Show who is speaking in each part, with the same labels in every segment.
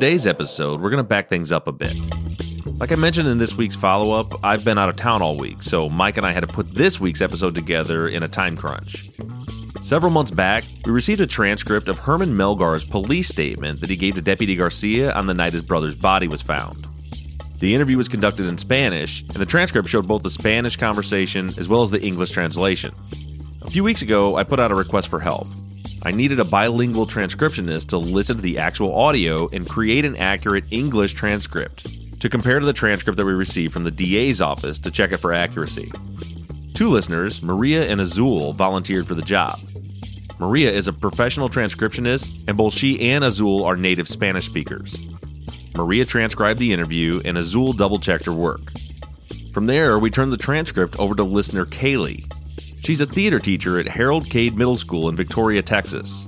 Speaker 1: today's episode, we're going to back things up a bit. Like I mentioned in this week's follow up, I've been out of town all week, so Mike and I had to put this week's episode together in a time crunch. Several months back, we received a transcript of Herman Melgar's police statement that he gave to Deputy Garcia on the night his brother's body was found. The interview was conducted in Spanish, and the transcript showed both the Spanish conversation as well as the English translation. A few weeks ago, I put out a request for help. I needed a bilingual transcriptionist to listen to the actual audio and create an accurate English transcript to compare to the transcript that we received from the DA's office to check it for accuracy. Two listeners, Maria and Azul, volunteered for the job. Maria is a professional transcriptionist, and both she and Azul are native Spanish speakers. Maria transcribed the interview, and Azul double checked her work. From there, we turned the transcript over to listener Kaylee, She's a theater teacher at Harold Cade Middle School in Victoria, Texas.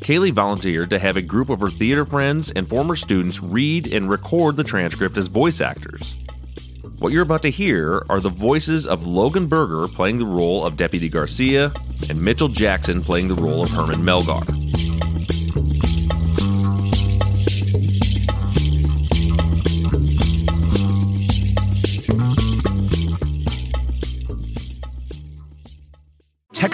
Speaker 1: Kaylee volunteered to have a group of her theater friends and former students read and record the transcript as voice actors. What you're about to hear are the voices of Logan Berger playing the role of Deputy Garcia and Mitchell Jackson playing the role of Herman Melgar.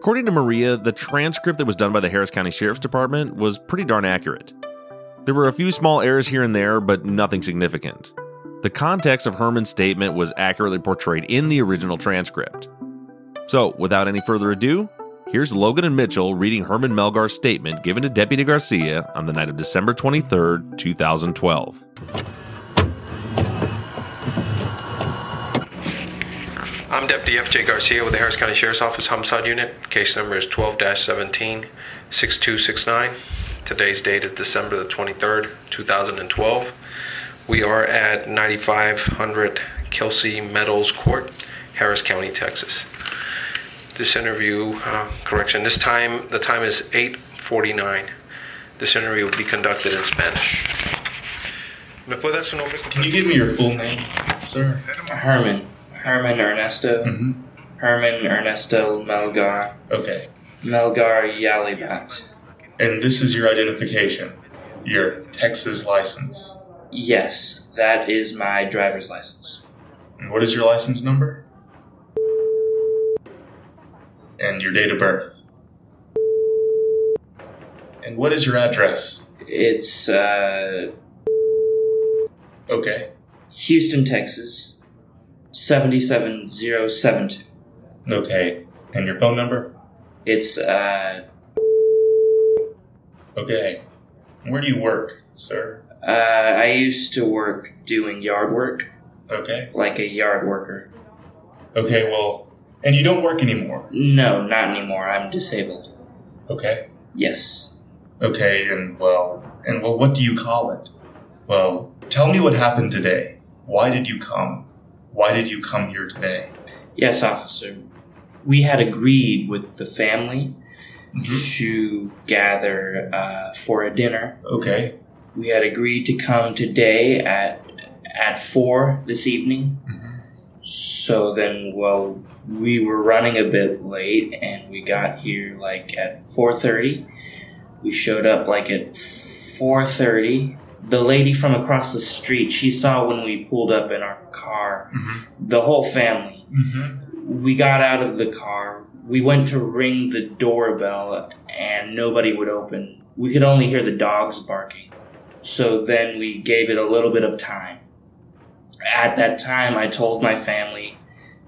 Speaker 1: According to Maria, the transcript that was done by the Harris County Sheriff's Department was pretty darn accurate. There were a few small errors here and there, but nothing significant. The context of Herman's statement was accurately portrayed in the original transcript. So, without any further ado, here's Logan and Mitchell reading Herman Melgar's statement given to Deputy Garcia on the night of December 23, 2012.
Speaker 2: I'm Deputy F.J. Garcia with the Harris County Sheriff's Office Homicide Unit. Case number is 12-17-6269. Today's date is December the 23rd, 2012. We are at 9500 Kelsey Meadows Court, Harris County, Texas. This interview, uh, correction, this time, the time is 8.49. This interview will be conducted in Spanish. ¿Me puede dar su nombre?
Speaker 3: Can you give me your full name, sir?
Speaker 4: Herman. Herman Ernesto.
Speaker 3: Mm-hmm.
Speaker 4: Herman Ernesto Melgar.
Speaker 3: Okay.
Speaker 4: Melgar Yalibat.
Speaker 3: And this is your identification, your Texas license.
Speaker 4: Yes, that is my driver's license.
Speaker 3: And what is your license number? And your date of birth. And what is your address?
Speaker 4: It's uh,
Speaker 3: Okay.
Speaker 4: Houston, Texas. 77072.
Speaker 3: Okay. And your phone number?
Speaker 4: It's uh,
Speaker 3: Okay. Where do you work, sir?
Speaker 4: uh, I used to work doing yard work,
Speaker 3: Okay.
Speaker 4: like a yard worker.
Speaker 3: Okay, well, and you don't work anymore.
Speaker 4: No, not anymore. I'm disabled.
Speaker 3: Okay.
Speaker 4: Yes.
Speaker 3: Okay, and well, and well, what do you call it? Well, tell me what happened today. Why did you come? Why did you come here today?
Speaker 4: Yes, officer. We had agreed with the family
Speaker 3: Mhm.
Speaker 4: to gather uh, for a dinner.
Speaker 3: Okay.
Speaker 4: We had agreed to come today at at four this evening.
Speaker 3: Mhm.
Speaker 4: So then, well, we were running a bit late, and we got here like at four thirty. We showed up like at four thirty. The lady from across the street, she saw when we pulled up in our car.
Speaker 3: Mhm.
Speaker 4: The whole family
Speaker 3: Mm-hmm.
Speaker 4: we got out of the car. We went to ring the doorbell and nobody would open. We could only hear the dogs barking. So then we gave it a little bit of time. At that time, I told my family,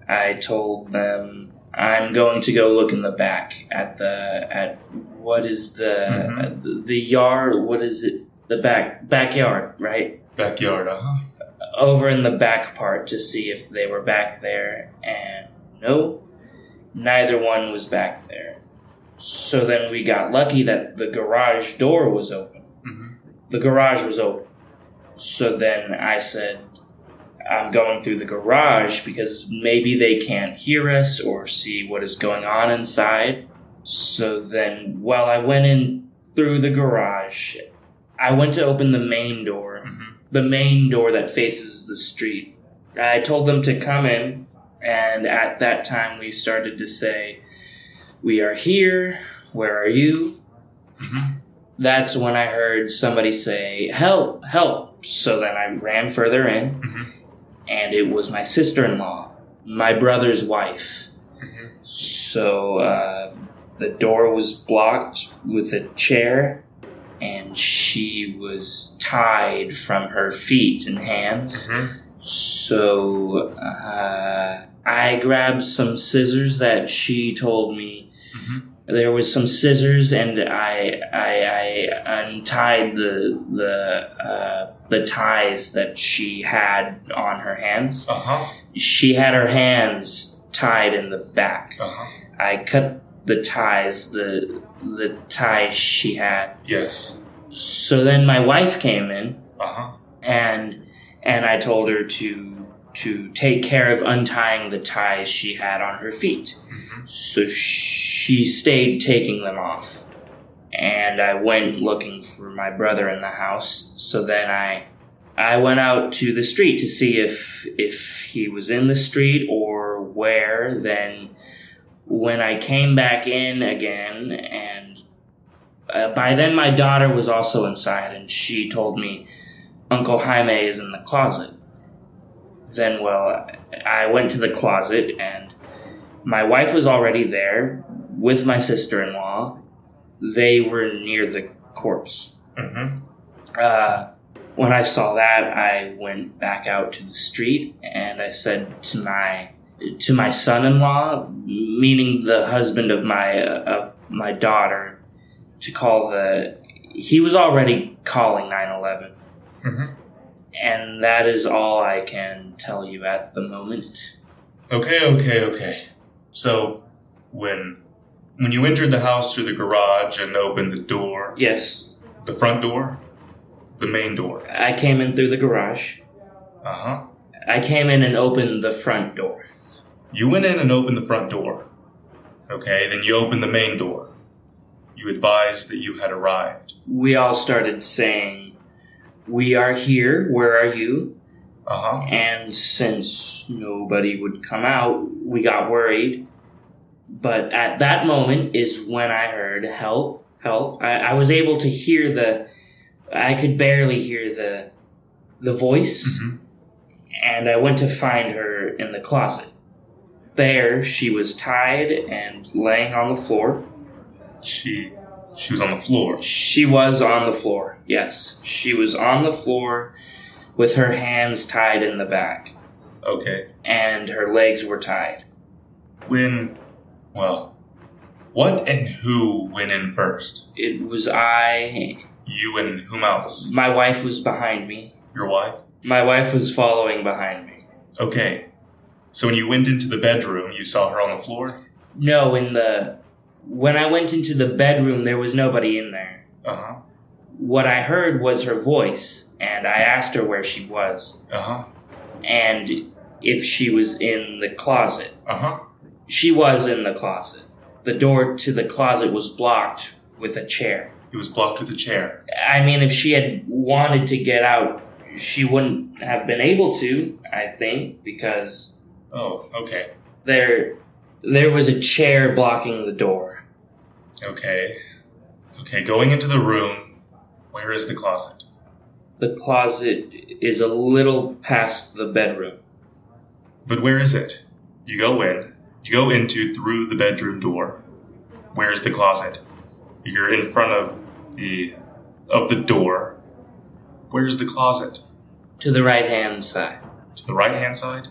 Speaker 4: I told them, I'm going to go look in the back at the, at what is the,
Speaker 3: Mhm.
Speaker 4: the, the yard, what is it? The back, backyard, right?
Speaker 3: Backyard, uh huh.
Speaker 4: over in the back part to see if they were back there, and no, neither one was back there. So then we got lucky that the garage door was open.
Speaker 3: Mhm.
Speaker 4: The garage was open. So then I said, I'm going through the garage because maybe they can't hear us or see what is going on inside. So then, while I went in through the garage, I went to open the main door,
Speaker 3: Mhm.
Speaker 4: the main door that faces the street. I told them to come in, and at that time we started to say, We are here, where are you?
Speaker 3: Mhm.
Speaker 4: That's when I heard somebody say, Help, help. So then I ran further in,
Speaker 3: Mhm.
Speaker 4: and it was my sister in law, my brother's wife.
Speaker 3: Mhm.
Speaker 4: So uh, the door was blocked with a chair, and she was tied from her feet and hands.
Speaker 3: Mhm.
Speaker 4: So uh, I grabbed some scissors that she told me.
Speaker 3: Mhm.
Speaker 4: There was some scissors, and I I, I untied the the uh, the ties that she had on her hands.
Speaker 3: Uh-huh.
Speaker 4: She had her hands tied in the back.
Speaker 3: Uh-huh.
Speaker 4: I cut the ties, the the ties she had.
Speaker 3: Yes.
Speaker 4: So then my wife came in
Speaker 3: Uh-huh.
Speaker 4: and and I told her to to take care of untying the ties she had on her feet.
Speaker 3: Mhm.
Speaker 4: So she stayed taking them off. And I went looking for my brother in the house. So then I I went out to the street to see if if he was in the street or where. Then when I came back in again and uh, by then my daughter was also inside and she told me Uncle Jaime is in the closet. Then, well, I went to the closet and my wife was already there with my sister in law. They were near the corpse.
Speaker 3: Mhm.
Speaker 4: Uh, when I saw that, I went back out to the street and I said to my to my son-in-law, meaning the husband of my of my daughter, to call the. He was already calling 911,
Speaker 3: Mhm.
Speaker 4: and that is all I can tell you at the moment.
Speaker 3: Okay, okay, okay. So, when when you entered the house through the garage and opened the door,
Speaker 4: Yes,
Speaker 3: the front door, the main door.
Speaker 4: I came in through the garage.
Speaker 3: Uh huh.
Speaker 4: I came in and opened the front door.
Speaker 3: You went in and opened the front door. Okay, then you opened the main door. You advised that you had arrived.
Speaker 4: We all started saying, "We are here. Where are you?"
Speaker 3: Uh huh.
Speaker 4: And since nobody would come out, we got worried. But at that moment is when I heard help, help. I, I was able to hear the, I could barely hear the, the voice,
Speaker 3: Mhm.
Speaker 4: and I went to find her in the closet. There, she was tied and laying on the floor.
Speaker 3: She she was on the floor.
Speaker 4: She was on the floor. Yes, she was on the floor with her hands tied in the back.
Speaker 3: Okay.
Speaker 4: and her legs were tied.
Speaker 3: When, well, what and who went in first?
Speaker 4: It was I.
Speaker 3: You and whom else?
Speaker 4: My wife was behind me.
Speaker 3: Your wife?
Speaker 4: My wife was following behind me.
Speaker 3: Okay. So when you went into the bedroom, you saw her on the floor?
Speaker 4: No, in the. When I went into the bedroom, there was nobody in there.
Speaker 3: Uh huh.
Speaker 4: What I heard was her voice, and I asked her where she was,
Speaker 3: Uh huh.
Speaker 4: and if she was in the closet.
Speaker 3: Uh huh.
Speaker 4: She was in the closet. The door to the closet was blocked with a chair.
Speaker 3: It was blocked with a chair.
Speaker 4: I mean, if she had wanted to get out, she wouldn't have been able to, I think, because
Speaker 3: Oh, okay.
Speaker 4: there there was a chair blocking the door.
Speaker 3: Okay. Okay, going into the room, where is the closet?
Speaker 4: The closet is a little past the bedroom.
Speaker 3: But where is it? You go in, you go into through the bedroom door. Where is the closet? You're in front of the of the door. Where's the closet?
Speaker 4: To the right hand side.
Speaker 3: To the right hand side?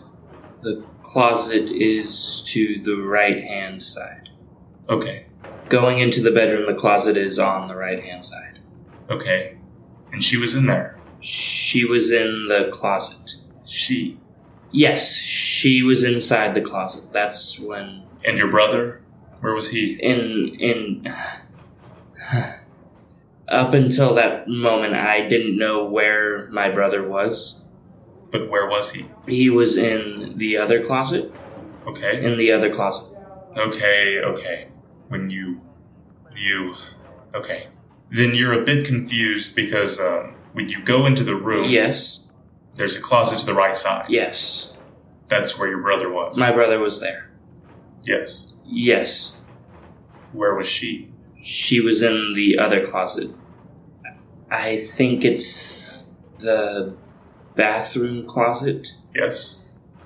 Speaker 4: The closet is to the right hand side.
Speaker 3: Okay.
Speaker 4: Going into the bedroom, the closet is on the right hand side.
Speaker 3: Okay. And she was in there.
Speaker 4: She was in the closet.
Speaker 3: she?
Speaker 4: Yes, she was inside the closet. That's when
Speaker 3: And your brother? Where was he?
Speaker 4: in in up until that moment I didn't know where my brother was.
Speaker 3: But where was he?
Speaker 4: He was in the other closet.
Speaker 3: Okay.
Speaker 4: In the other closet.
Speaker 3: Okay, okay. When you. You. Okay. Then you're a bit confused because um, when you go into the room,
Speaker 4: Yes.
Speaker 3: there's a closet to the right side.
Speaker 4: Yes.
Speaker 3: That's where your brother was.
Speaker 4: My brother was there.
Speaker 3: Yes.
Speaker 4: Yes.
Speaker 3: Where was she?
Speaker 4: She was in the other closet. I think it's the bathroom closet.
Speaker 3: Yes.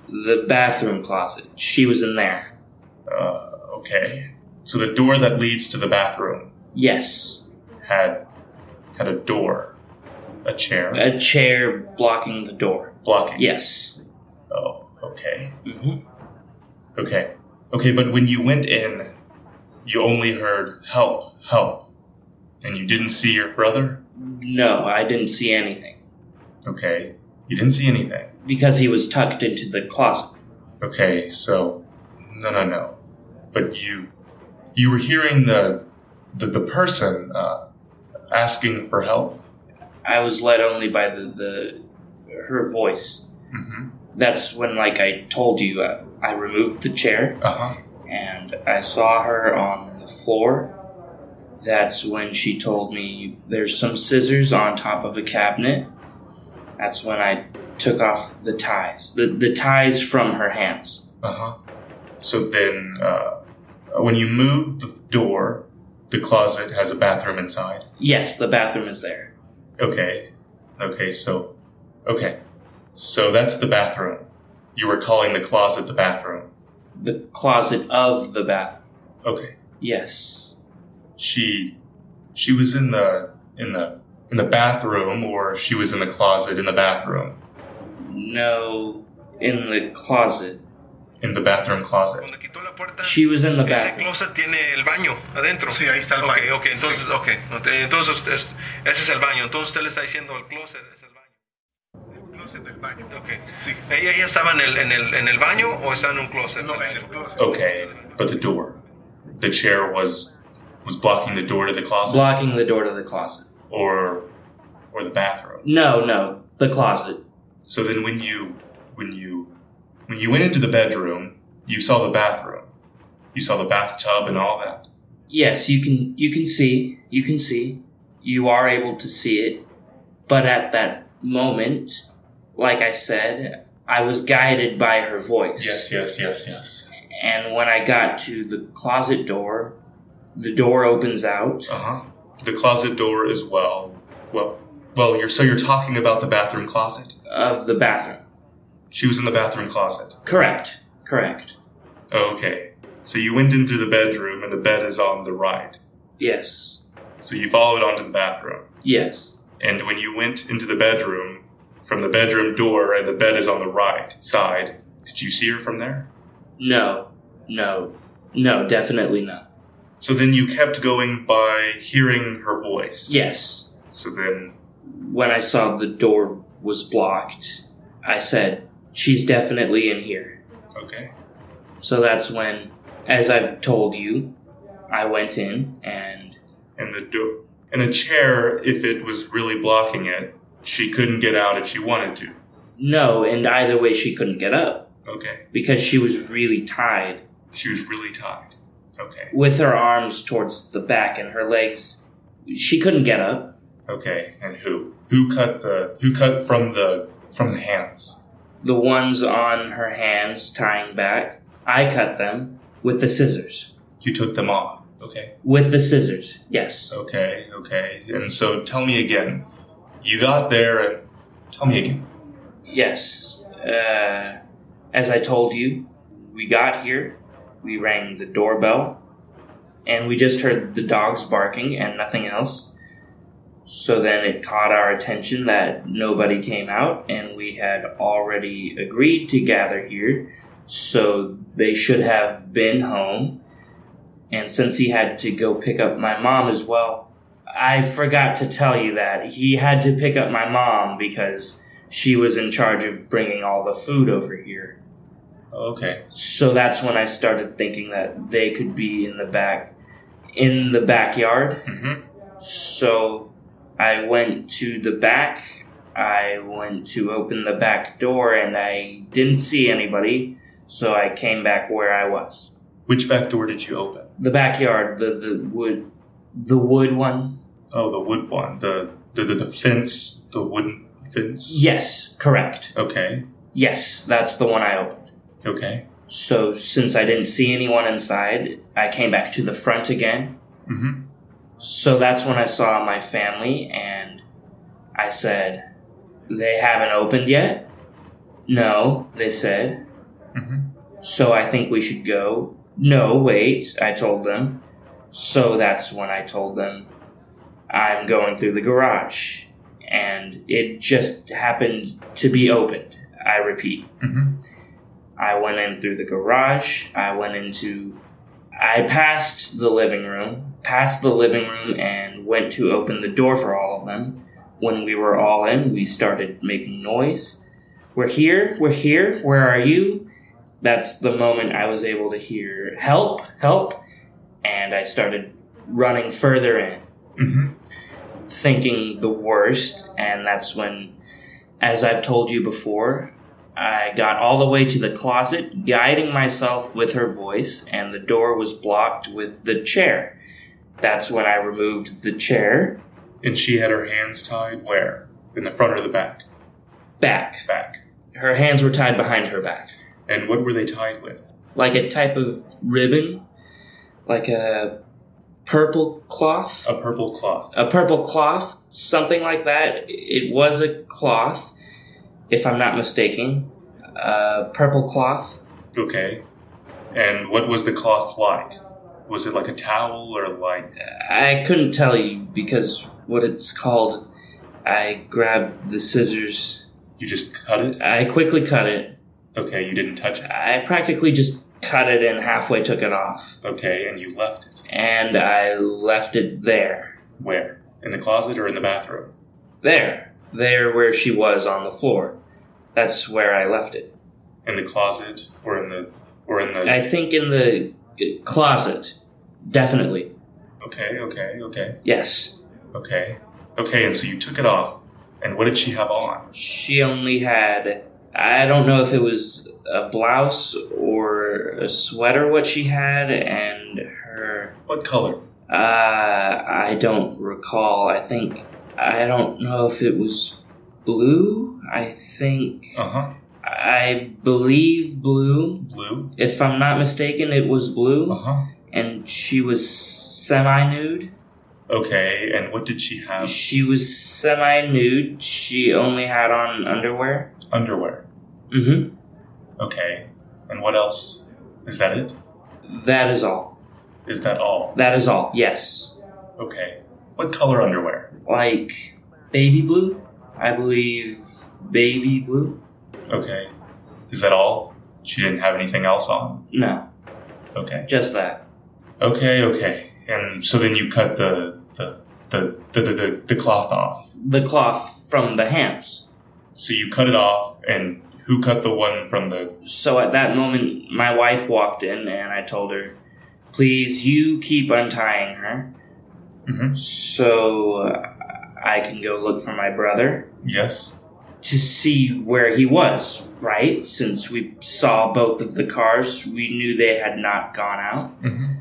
Speaker 4: The bathroom closet. She was in there.
Speaker 3: Uh, okay. So the door that leads to the bathroom
Speaker 4: Yes.
Speaker 3: had had a door, a chair
Speaker 4: A chair blocking the door.
Speaker 3: blocking.
Speaker 4: Yes.
Speaker 3: Oh, okay.
Speaker 4: hmm
Speaker 3: Okay. Okay, but when you went in, you only heard help, help. And you didn't see your brother?
Speaker 4: No, I didn't see anything
Speaker 3: Okay. You didn't see anything.
Speaker 4: because he was tucked into the closet.
Speaker 3: Okay, so no no no. But you you were hearing the the, the person uh, asking for help?
Speaker 4: I was led only by the, the her voice.
Speaker 3: Mm-hmm.
Speaker 4: That's when, like I told you, uh, I removed the chair
Speaker 3: Uh-huh.
Speaker 4: and I saw her on the floor. That's when she told me there's some scissors on top of a cabinet. That's when I took off the ties, the, the ties from her hands.
Speaker 3: Uh-huh. So then uh, when you move the door, the closet has a bathroom inside.
Speaker 4: Yes, the bathroom is there.
Speaker 3: Okay. Okay, so okay. So that's the bathroom. You were calling the closet the bathroom.
Speaker 4: The closet of the bathroom.
Speaker 3: Okay.
Speaker 4: Yes.
Speaker 3: She she was in the in the in the bathroom or she was in the closet in the bathroom.
Speaker 4: No, in the closet.
Speaker 3: In the bathroom closet.
Speaker 2: Cuando quitó la puerta,
Speaker 4: She was in the
Speaker 2: ese
Speaker 4: bathroom.
Speaker 2: closet tiene el baño adentro.
Speaker 5: Sí, ahí está el
Speaker 2: Ok,
Speaker 5: baño.
Speaker 2: ok, entonces, ok. Entonces, es- ese es el baño. Entonces usted le está diciendo el closet es el baño.
Speaker 5: El closet del baño.
Speaker 2: Ok.
Speaker 5: Sí.
Speaker 2: ¿Ella, ella estaba en el, en, el, en el baño o está en un closet?
Speaker 5: No, en el closet.
Speaker 3: Okay, but the door. The chair was was blocking the door to the closet
Speaker 4: Blocking the door to the closet.
Speaker 3: Or or the bathroom.
Speaker 4: No, no, the closet.
Speaker 3: So then when you when you when you went into the bedroom, you saw the bathroom. You saw the bathtub and all that.
Speaker 4: Yes, you can you can see, you can see. You are able to see it. But at that moment, like I said, I was guided by her voice.
Speaker 3: Yes, yes, yes, yes.
Speaker 4: And when I got to the closet door, the door opens out.
Speaker 3: Uh-huh. The closet door as well. Well, well, you're so you're talking about the bathroom closet?
Speaker 4: of the bathroom.
Speaker 3: She was in the bathroom closet.
Speaker 4: Correct. Correct.
Speaker 3: Okay. So you went into the bedroom and the bed is on the right.
Speaker 4: Yes.
Speaker 3: So you followed onto the bathroom.
Speaker 4: Yes.
Speaker 3: And when you went into the bedroom, from the bedroom door and the bed is on the right side, did you see her from there?
Speaker 4: No. No. No, definitely no.
Speaker 3: So then you kept going by hearing her voice.
Speaker 4: Yes.
Speaker 3: So then,
Speaker 4: When I saw the door was blocked, I said, She's definitely in here.
Speaker 3: okay.
Speaker 4: So that's when, as I've told you, I went in and
Speaker 3: And the door, and the chair, if it was really blocking it, she couldn't get out if she wanted to.
Speaker 4: no, and either way she couldn't get up
Speaker 3: Okay.
Speaker 4: because she was really tied
Speaker 3: She was really tied. Okay.
Speaker 4: with her arms towards the back and her legs. She couldn't get up.
Speaker 3: Okay. And who? Who cut the? Who cut from the from the hands?
Speaker 4: The ones on her hands tying back, I cut them with the scissors.
Speaker 3: You took them off. Okay.
Speaker 4: With the scissors, yes.
Speaker 3: Okay. Okay. And so tell me again. You got there and tell me again.
Speaker 4: Yes. Uh, as I told you, we got here, we rang the doorbell, and we just heard the dogs barking and nothing else. So then it caught our attention that nobody came out, and we had already agreed to gather here, so they should have been home. And since he had to go pick up my mom as well, I forgot to tell you that he had to pick up my mom because she was in charge of bringing all the food over here.
Speaker 3: Okay.
Speaker 4: So that's when I started thinking that they could be in the back, in the backyard.
Speaker 3: Mm-hmm.
Speaker 4: So I went to the back. I went to open the back door and I didn't see anybody. So I came back where I was.
Speaker 3: Which back door did you open?
Speaker 4: The backyard, the, the wood, the wood one.
Speaker 3: Oh, the wood one. The the, the, the fence, the wooden fence?
Speaker 4: Yes, correct.
Speaker 3: Okay.
Speaker 4: Yes, that's the one I opened.
Speaker 3: Okay.
Speaker 4: So since I didn't see anyone inside, I came back to the front again.
Speaker 3: Mm-hmm.
Speaker 4: So that's when I saw my family and I said, They haven't opened yet? No, they said.
Speaker 3: Mm-hmm.
Speaker 4: So I think we should go. No, wait, I told them. So that's when I told them I'm going through the garage. And it just happened to be opened. I repeat.
Speaker 3: Mm-hmm.
Speaker 4: I went in through the garage. I went into. I passed the living room, passed the living room, and went to open the door for all of them. When we were all in, we started making noise. We're here, we're here, where are you? That's the moment I was able to hear help, help, and I started running further in,
Speaker 3: Mm-hmm.
Speaker 4: thinking the worst, and that's when, as I've told you before, I got all the way to the closet, guiding myself with her voice, and the door was blocked with the chair. That's when I removed the chair
Speaker 3: And she had her hands tied where? In the front or the back?
Speaker 4: back.
Speaker 3: Back.
Speaker 4: Her hands were tied behind her back.
Speaker 3: And what were they tied with?
Speaker 4: Like a type of ribbon, like a purple cloth.
Speaker 3: A purple cloth.
Speaker 4: A purple cloth, something like that. It was a cloth, if I'm not mistaken. A purple cloth.
Speaker 3: Okay. And what was the cloth like? Was it like a towel or like.
Speaker 4: I couldn't tell you because what it's called. I grabbed the scissors.
Speaker 3: You just cut it?
Speaker 4: I quickly cut it.
Speaker 3: Okay, you didn't touch it.
Speaker 4: I practically just cut it and halfway took it off.
Speaker 3: Okay, and you left it.
Speaker 4: And I left it there.
Speaker 3: Where? In the closet or in the bathroom?
Speaker 4: There. There where she was on the floor. That's where I left it.
Speaker 3: In the closet or in the. Or in the.
Speaker 4: I think in the g- closet. Definitely.
Speaker 3: Okay, okay, okay,
Speaker 4: Yes.
Speaker 3: okay. Okay, and so you took it off. And what did she have on?
Speaker 4: She only had. I don't know if it was a blouse or a sweater, what she had, and her.
Speaker 3: What color?
Speaker 4: Uh, I don't recall. I think. I don't know if it was blue. I think.
Speaker 3: Uh huh.
Speaker 4: I believe blue.
Speaker 3: Blue?
Speaker 4: If I'm not mistaken, it was blue.
Speaker 3: Uh huh.
Speaker 4: And she was semi nude.
Speaker 3: Okay, and what did she have?
Speaker 4: She was semi nude. She only had on underwear.
Speaker 3: Underwear.
Speaker 4: Mm hmm.
Speaker 3: Okay. And what else? Is that it?
Speaker 4: That is all.
Speaker 3: Is that all?
Speaker 4: That is all. Yes.
Speaker 3: Okay. What color underwear?
Speaker 4: Like baby blue? I believe baby blue?
Speaker 3: Okay. Is that all? She didn't have anything else on?
Speaker 4: No,
Speaker 3: Okay.
Speaker 4: just that.
Speaker 3: Okay, okay. And so then you cut the the the the, the, the, cloth off.
Speaker 4: The cloth from the hands.
Speaker 3: So you cut it off and who cut the one from the
Speaker 4: So at that moment, my wife walked in and I told her, please, you keep untying her
Speaker 3: Mhm.
Speaker 4: so I can go look for my brother.
Speaker 3: Yes?
Speaker 4: to see where he was, right? Since we saw both of the cars, we knew they had not gone out.
Speaker 3: Mm-hmm.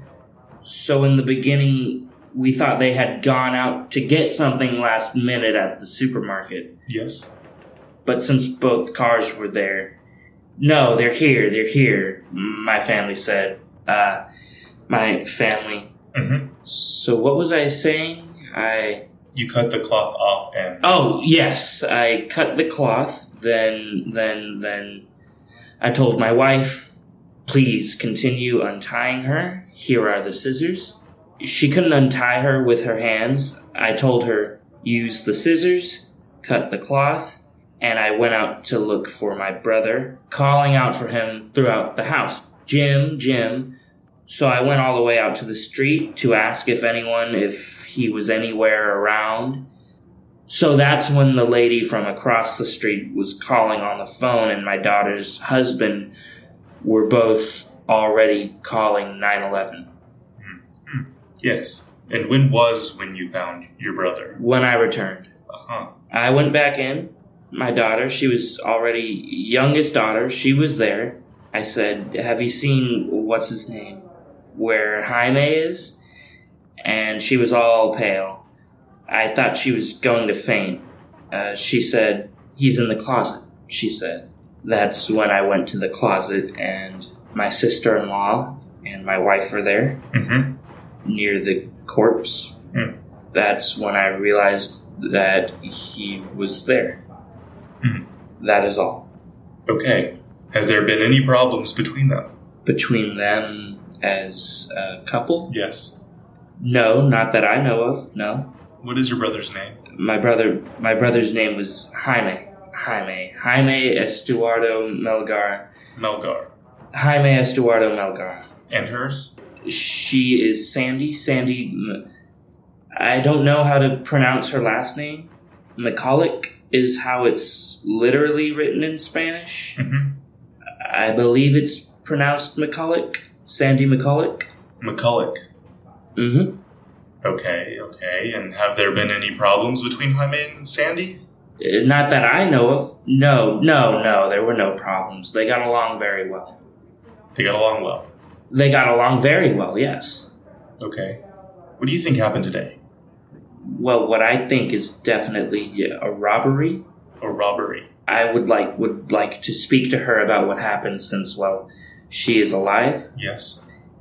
Speaker 4: So in the beginning, we thought they had gone out to get something last minute at the supermarket.
Speaker 3: Yes.
Speaker 4: But since both cars were there, no, they're here, they're here, my family said. Uh, my family.
Speaker 3: Mm-hmm.
Speaker 4: So what was I saying? I.
Speaker 3: You cut the cloth off and
Speaker 4: Oh yes, I cut the cloth. Then, then, then, I told my wife, "Please continue untying her. Here are the scissors." She couldn't untie her with her hands. I told her, "Use the scissors, cut the cloth." And I went out to look for my brother, calling out for him throughout the house. Jim, Jim. So I went all the way out to the street to ask if anyone, if he was anywhere around So that's when the lady from across the street was calling on the phone, and my daughter's husband were both already calling 911.
Speaker 3: Yes. And when was when you found your brother?
Speaker 4: When I returned,
Speaker 3: Uh huh.
Speaker 4: I went back in. My daughter, she was already youngest daughter. She was there. I said, "Have you seen what's his name, where Jaime is?" And she was all pale. I thought she was going to faint. Uh, she said, "He's in the closet." She said. That's when I went to the closet, and my sister-in-law and my wife were there
Speaker 3: Mm-hmm.
Speaker 4: near the corpse.
Speaker 3: Hmm.
Speaker 4: That's when I realized that he was there.
Speaker 3: Hmm.
Speaker 4: That is all.
Speaker 3: Okay. Has there been any problems between them?
Speaker 4: Between them as a couple?
Speaker 3: Yes.
Speaker 4: No, not that I know of. No.
Speaker 3: What is your brother's name?
Speaker 4: My brother my brother's name was Jaime. Jaime. Jaime Estuardo Melgar.
Speaker 3: Melgar.
Speaker 4: Jaime Estuardo Melgar.
Speaker 3: And hers?
Speaker 4: She is Sandy. Sandy. I don't know how to pronounce her last name. McCulloch is how it's literally written in Spanish.
Speaker 3: Mm-hmm.
Speaker 4: I believe it's pronounced McCulloch. Sandy McCulloch.
Speaker 3: McCulloch.
Speaker 4: Mm-hmm.
Speaker 3: Okay, okay. And have there been any problems between Jaime and Sandy?
Speaker 4: Uh, Not that I know of. No, no, no. There were no problems. They got along very well.
Speaker 3: They got along well.
Speaker 4: They got along very well. Yes.
Speaker 3: Okay. What do you think happened today?
Speaker 4: Well, what I think is definitely a robbery.
Speaker 3: A robbery.
Speaker 4: I would like would like to speak to her about what happened since well she is alive
Speaker 3: Yes.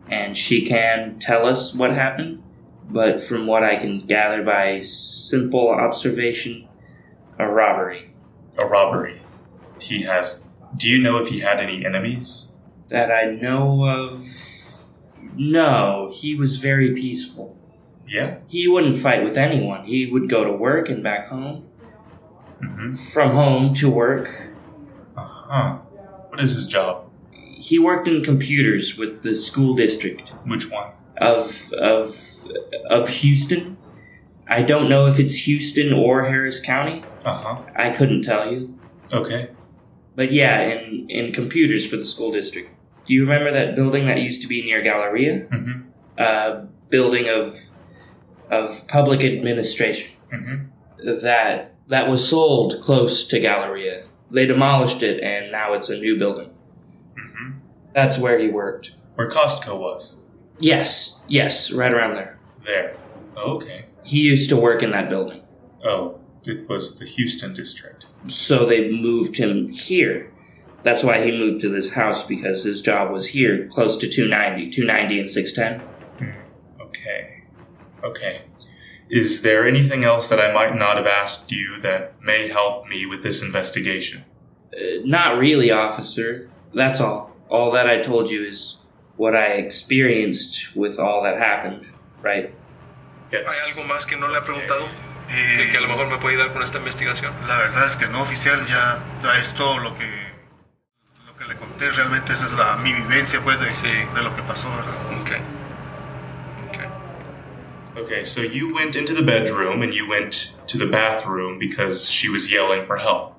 Speaker 4: And she can tell us what happened but from what I can gather by simple observation a robbery
Speaker 3: A robbery. He has. Do you know if he had any enemies?
Speaker 4: that I know of no he was very peaceful
Speaker 3: Yeah.
Speaker 4: he wouldn't fight with anyone he would go to work and back home
Speaker 3: Mm-hmm.
Speaker 4: from home to work
Speaker 3: Uh huh. What is his job?
Speaker 4: He worked in computers with the school district
Speaker 3: Which one?
Speaker 4: of of of Houston. I don't know if it's Houston or Harris County.
Speaker 3: Uh huh.
Speaker 4: I couldn't tell you.
Speaker 3: Okay.
Speaker 4: But yeah, in in computers for the school district. Do you remember that building that used to be near Galleria?
Speaker 3: Mm-hmm.
Speaker 4: Uh, building of of public administration.
Speaker 3: Mm-hmm.
Speaker 4: That that was sold close to Galleria. They demolished it, and now it's a new building. That's where he worked.
Speaker 3: Where Costco was.
Speaker 4: Yes, yes, right around there.
Speaker 3: There. Okay.
Speaker 4: He used to work in that building.
Speaker 3: Oh, it was the Houston district.
Speaker 4: so they moved him here. That's why he moved to this house because his job was here, close to 290, 290 and 610.
Speaker 3: Okay. Okay. Is there anything else that I might not have asked you that may help me with this investigation?
Speaker 4: Uh, not really, officer. That's all. All that I told you is what I experienced with all that happened, right?
Speaker 3: Yes.
Speaker 2: ¿Hay algo más que no le ha preguntado?
Speaker 5: Eh,
Speaker 2: De que a lo mejor me puede ayudar con esta investigación.
Speaker 5: La verdad es que no oficial, ya, ya es todo lo que, lo que le conté. Realmente esa es la, mi vivencia pues de,
Speaker 2: Sí.
Speaker 5: de lo que pasó, ¿verdad?
Speaker 2: Okay. Okay.
Speaker 3: Okay, so you went into the bedroom and you went to the bathroom because she was yelling for help.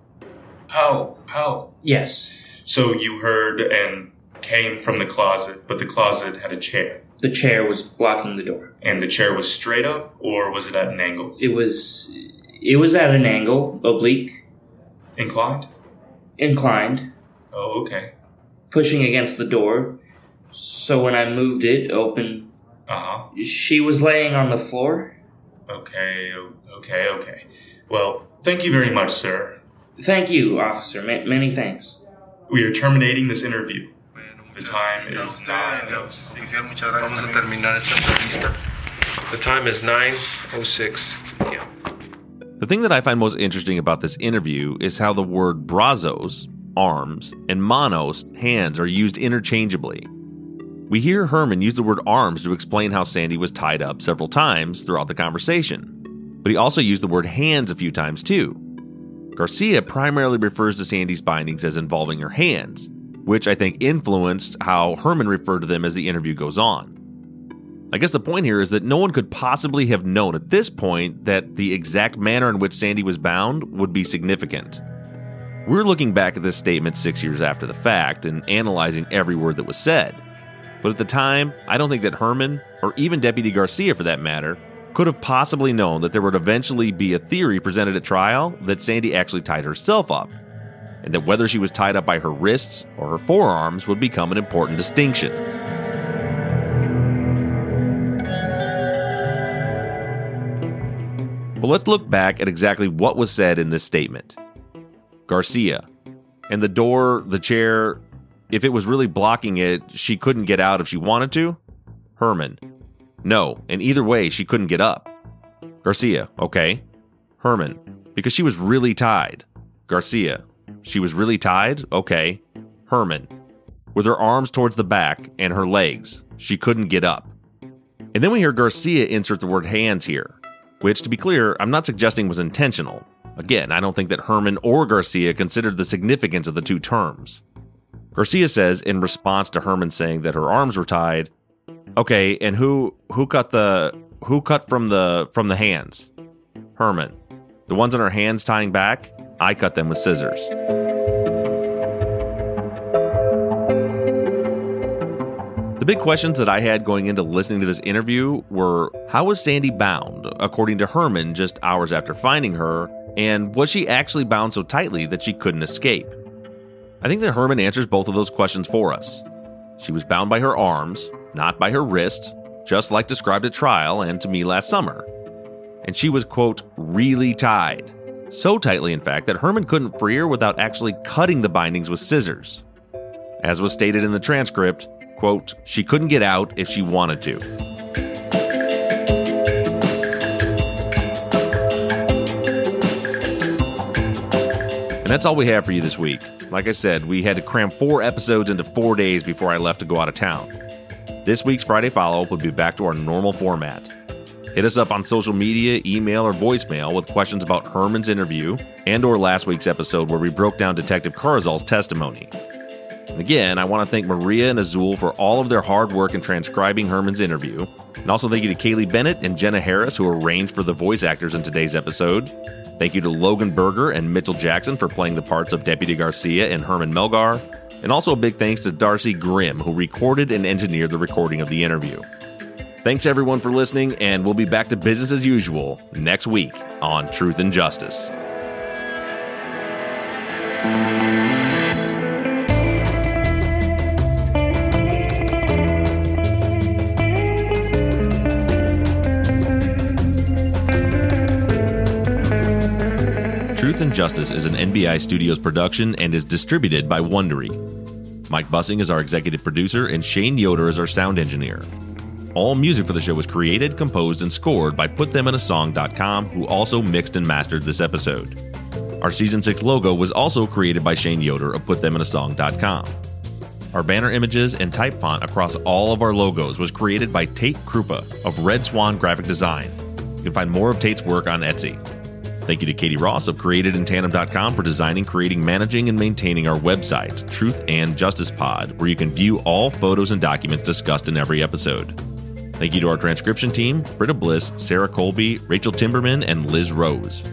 Speaker 3: Help, help.
Speaker 4: Yes.
Speaker 3: So you heard and came from the closet, but the closet had a chair.
Speaker 4: The chair was blocking the door.
Speaker 3: And the chair was straight up, or was it at an angle?
Speaker 4: It was it was at an angle, oblique,
Speaker 3: Inclined?
Speaker 4: inclined,
Speaker 3: Oh, okay.
Speaker 4: pushing against the door. So when I moved it open,
Speaker 3: Uh huh.
Speaker 4: she was laying on the floor.
Speaker 3: Okay, o- okay, okay. Well, thank you very much, sir.
Speaker 4: Thank you, officer. Ma- many thanks.
Speaker 3: We are terminating this interview. The time is nine.
Speaker 5: Oficial, muchas.
Speaker 2: Vamos a terminar esta entrevista. The time is 9:06 p.m.
Speaker 1: The thing that I find most interesting about this interview is how the word brazos, arms, and manos, hands, are used interchangeably. We hear Herman use the word arms to explain how Sandy was tied up several times throughout the conversation, but he also used the word hands a few times too. Garcia primarily refers to Sandy's bindings as involving her hands, which I think influenced how Herman referred to them as the interview goes on. I guess the point here is that no one could possibly have known at this point that the exact manner in which Sandy was bound would be significant. We're looking back at this statement six years after the fact and analyzing every word that was said. But at the time, I don't think that Herman, or even Deputy Garcia for that matter, could have possibly known that there would eventually be a theory presented at trial that Sandy actually tied herself up, and that whether she was tied up by her wrists or her forearms would become an important distinction. But let's look back at exactly what was said in this statement. Garcia. And the door, the chair, if it was really blocking it, she couldn't get out if she wanted to? Herman. No, and either way, she couldn't get up. Garcia. Okay. Herman. Because she was really tied. Garcia. She was really tied? Okay. Herman. With her arms towards the back and her legs, she couldn't get up. And then we hear Garcia insert the word hands here which, to be clear, I'm not suggesting was intentional. Again, I don't think that Herman or Garcia considered the significance of the two terms. Garcia says, in response to Herman saying that her arms were tied, "Okay, and who who cut the who cut from the from the hands?" Herman. The ones on her hands tying back, I cut them with scissors. The big questions that I had going into listening to this interview were how was Sandy bound, according to Herman, just hours after finding her, and was she actually bound so tightly that she couldn't escape? I think that Herman answers both of those questions for us. She was bound by her arms, not by her wrist, just like described at trial and to me last summer. And she was, quote, really tied. So tightly, in fact, that Herman couldn't free her without actually cutting the bindings with scissors. As was stated in the transcript, Quote, she couldn't get out if she wanted to. And that's all we have for you this week. Like I said, we had to cram four episodes into four days before I left to go out of town. This week's Friday follow up will be back to our normal format. Hit us up on social media, email, or voicemail with questions about Herman's interview and or last week's episode where we broke down Detective Carzal's testimony. And again, I want to thank Maria and Azul for all of their hard work in transcribing Herman's interview. And also thank you to Kaylee Bennett and Jenna Harris, who arranged for the voice actors in today's episode. Thank you to Logan Berger and Mitchell Jackson for playing the parts of Deputy Garcia and Herman Melgar. And also a big thanks to Darcy Grimm, who recorded and engineered the recording of the interview. Thanks everyone for listening, and we'll be back to business as usual next week on Truth and Justice. Truth and Justice is an NBI Studios production and is distributed by Wondery. Mike Bussing is our executive producer, and Shane Yoder is our sound engineer. All music for the show was created, composed, and scored by PutThemInASong.com, who also mixed and mastered this episode. Our Season 6 logo was also created by Shane Yoder of PutThemInASong.com. Our banner images and type font across all of our logos was created by Tate Krupa of Red Swan Graphic Design. You can find more of Tate's work on Etsy. Thank you to Katie Ross of CreatedInTandem.com for designing, creating, managing, and maintaining our website, Truth and Justice Pod, where you can view all photos and documents discussed in every episode. Thank you to our transcription team, Britta Bliss, Sarah Colby, Rachel Timberman, and Liz Rose.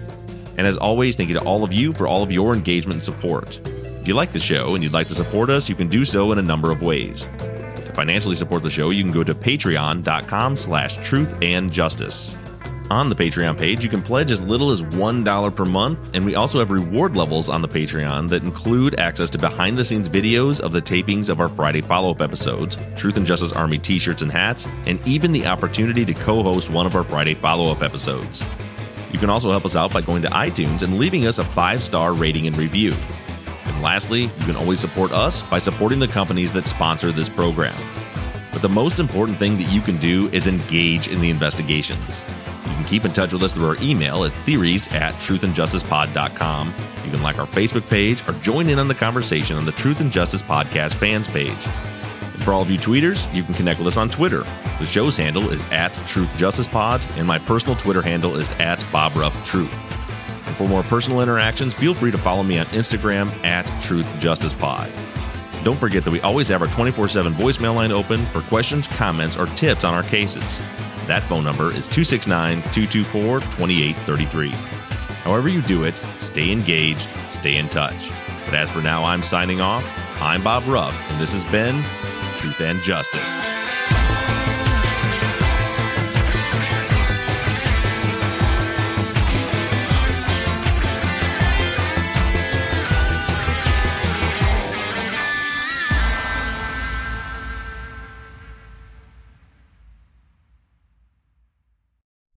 Speaker 1: And as always, thank you to all of you for all of your engagement and support. If you like the show and you'd like to support us, you can do so in a number of ways. To financially support the show, you can go to patreon.com slash truth and justice. On the Patreon page, you can pledge as little as $1 per month, and we also have reward levels on the Patreon that include access to behind the scenes videos of the tapings of our Friday follow up episodes, Truth and Justice Army t shirts and hats, and even the opportunity to co host one of our Friday follow up episodes. You can also help us out by going to iTunes and leaving us a five star rating and review. And lastly, you can always support us by supporting the companies that sponsor this program. But the most important thing that you can do is engage in the investigations. Can keep in touch with us through our email at theories at truthandjusticepod.com. You can like our Facebook page or join in on the conversation on the Truth and Justice Podcast fans page. And for all of you tweeters, you can connect with us on Twitter. The show's handle is at Truth Justice Pod, and my personal Twitter handle is at Bob Ruff Truth. And for more personal interactions, feel free to follow me on Instagram at Truth Justice Pod. Don't forget that we always have our 24 7 voicemail line open for questions, comments, or tips on our cases. That phone number is 269 224 2833. However, you do it, stay engaged, stay in touch. But as for now, I'm signing off. I'm Bob Ruff, and this has been Truth and Justice.